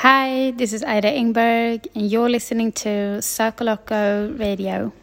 Hi, this is Ida Ingberg, and you're listening to Circle Radio.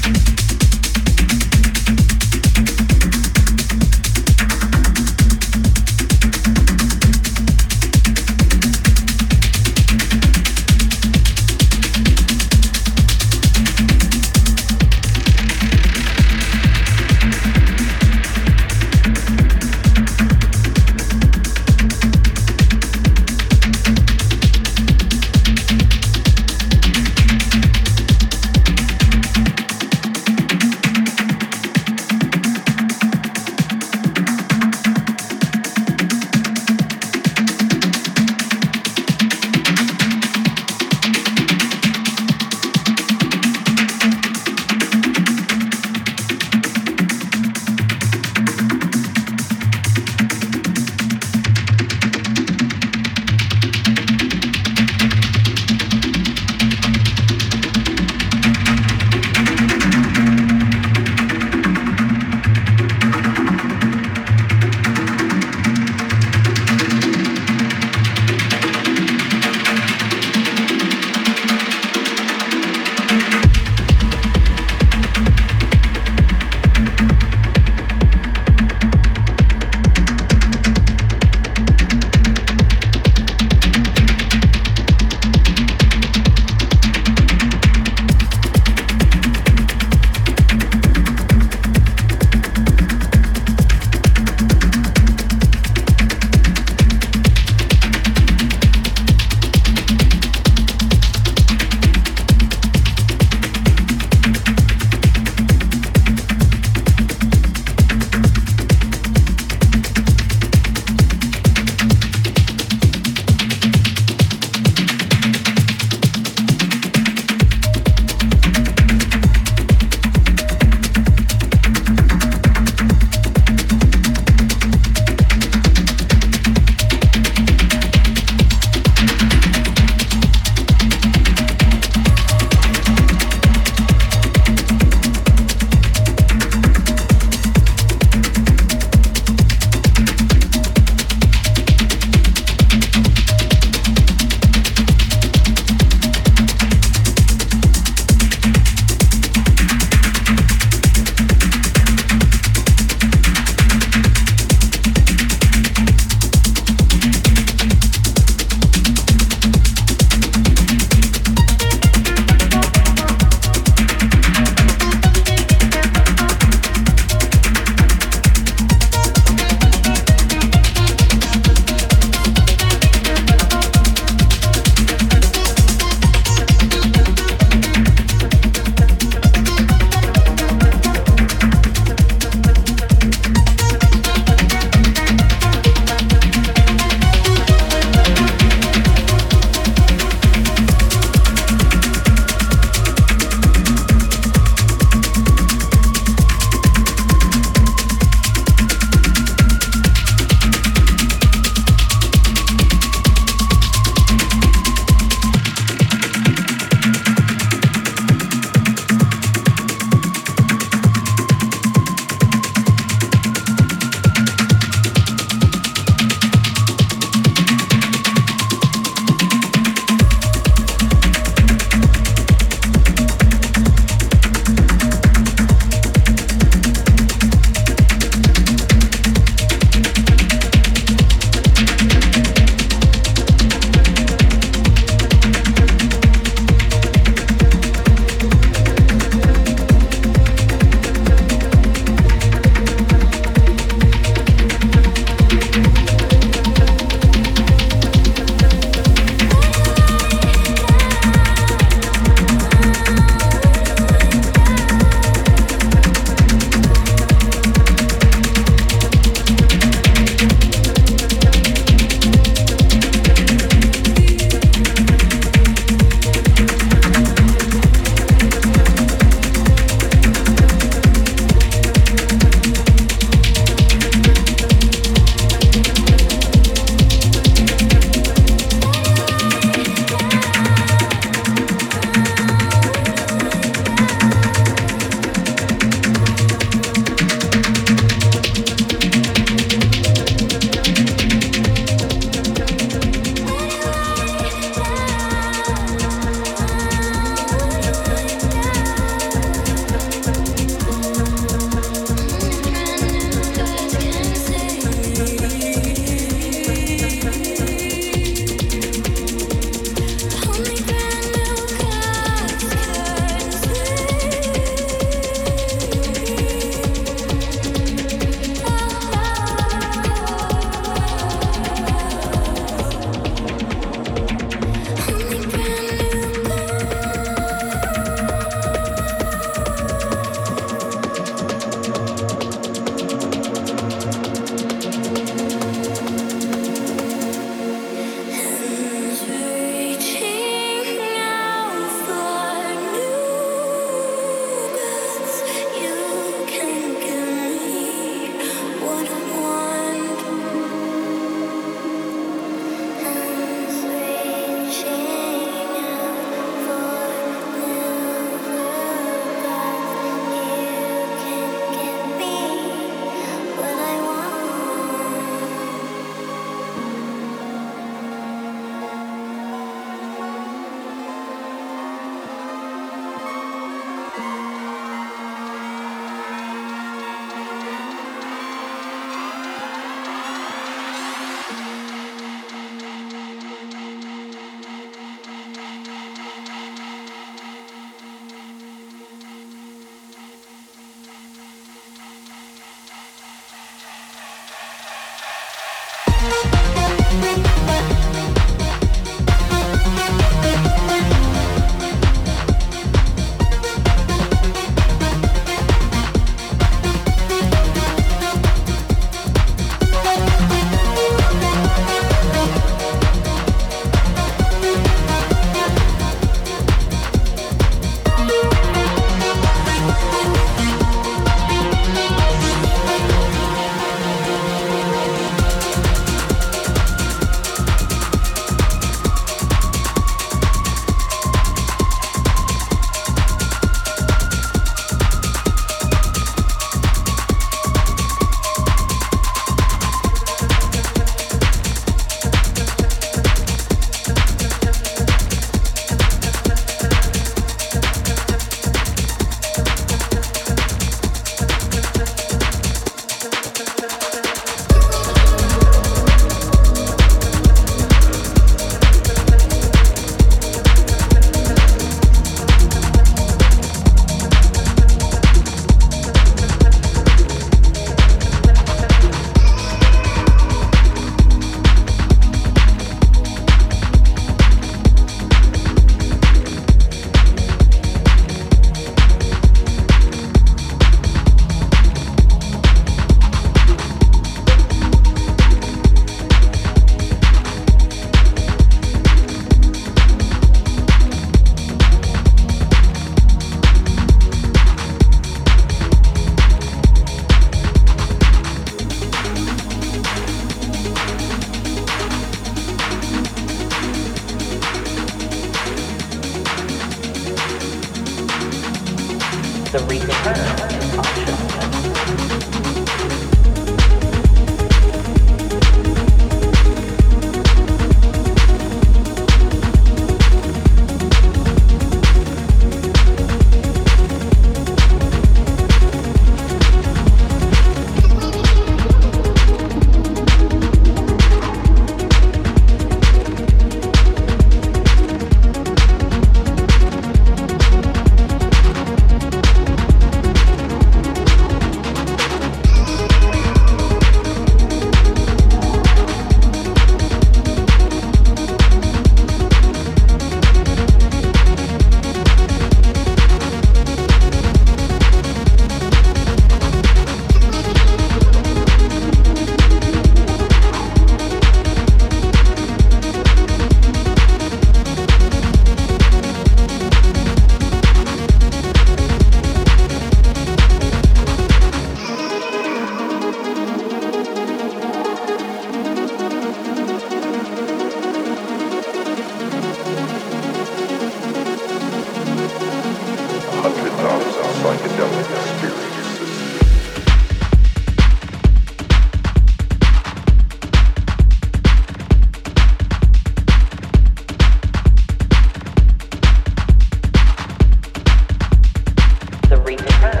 The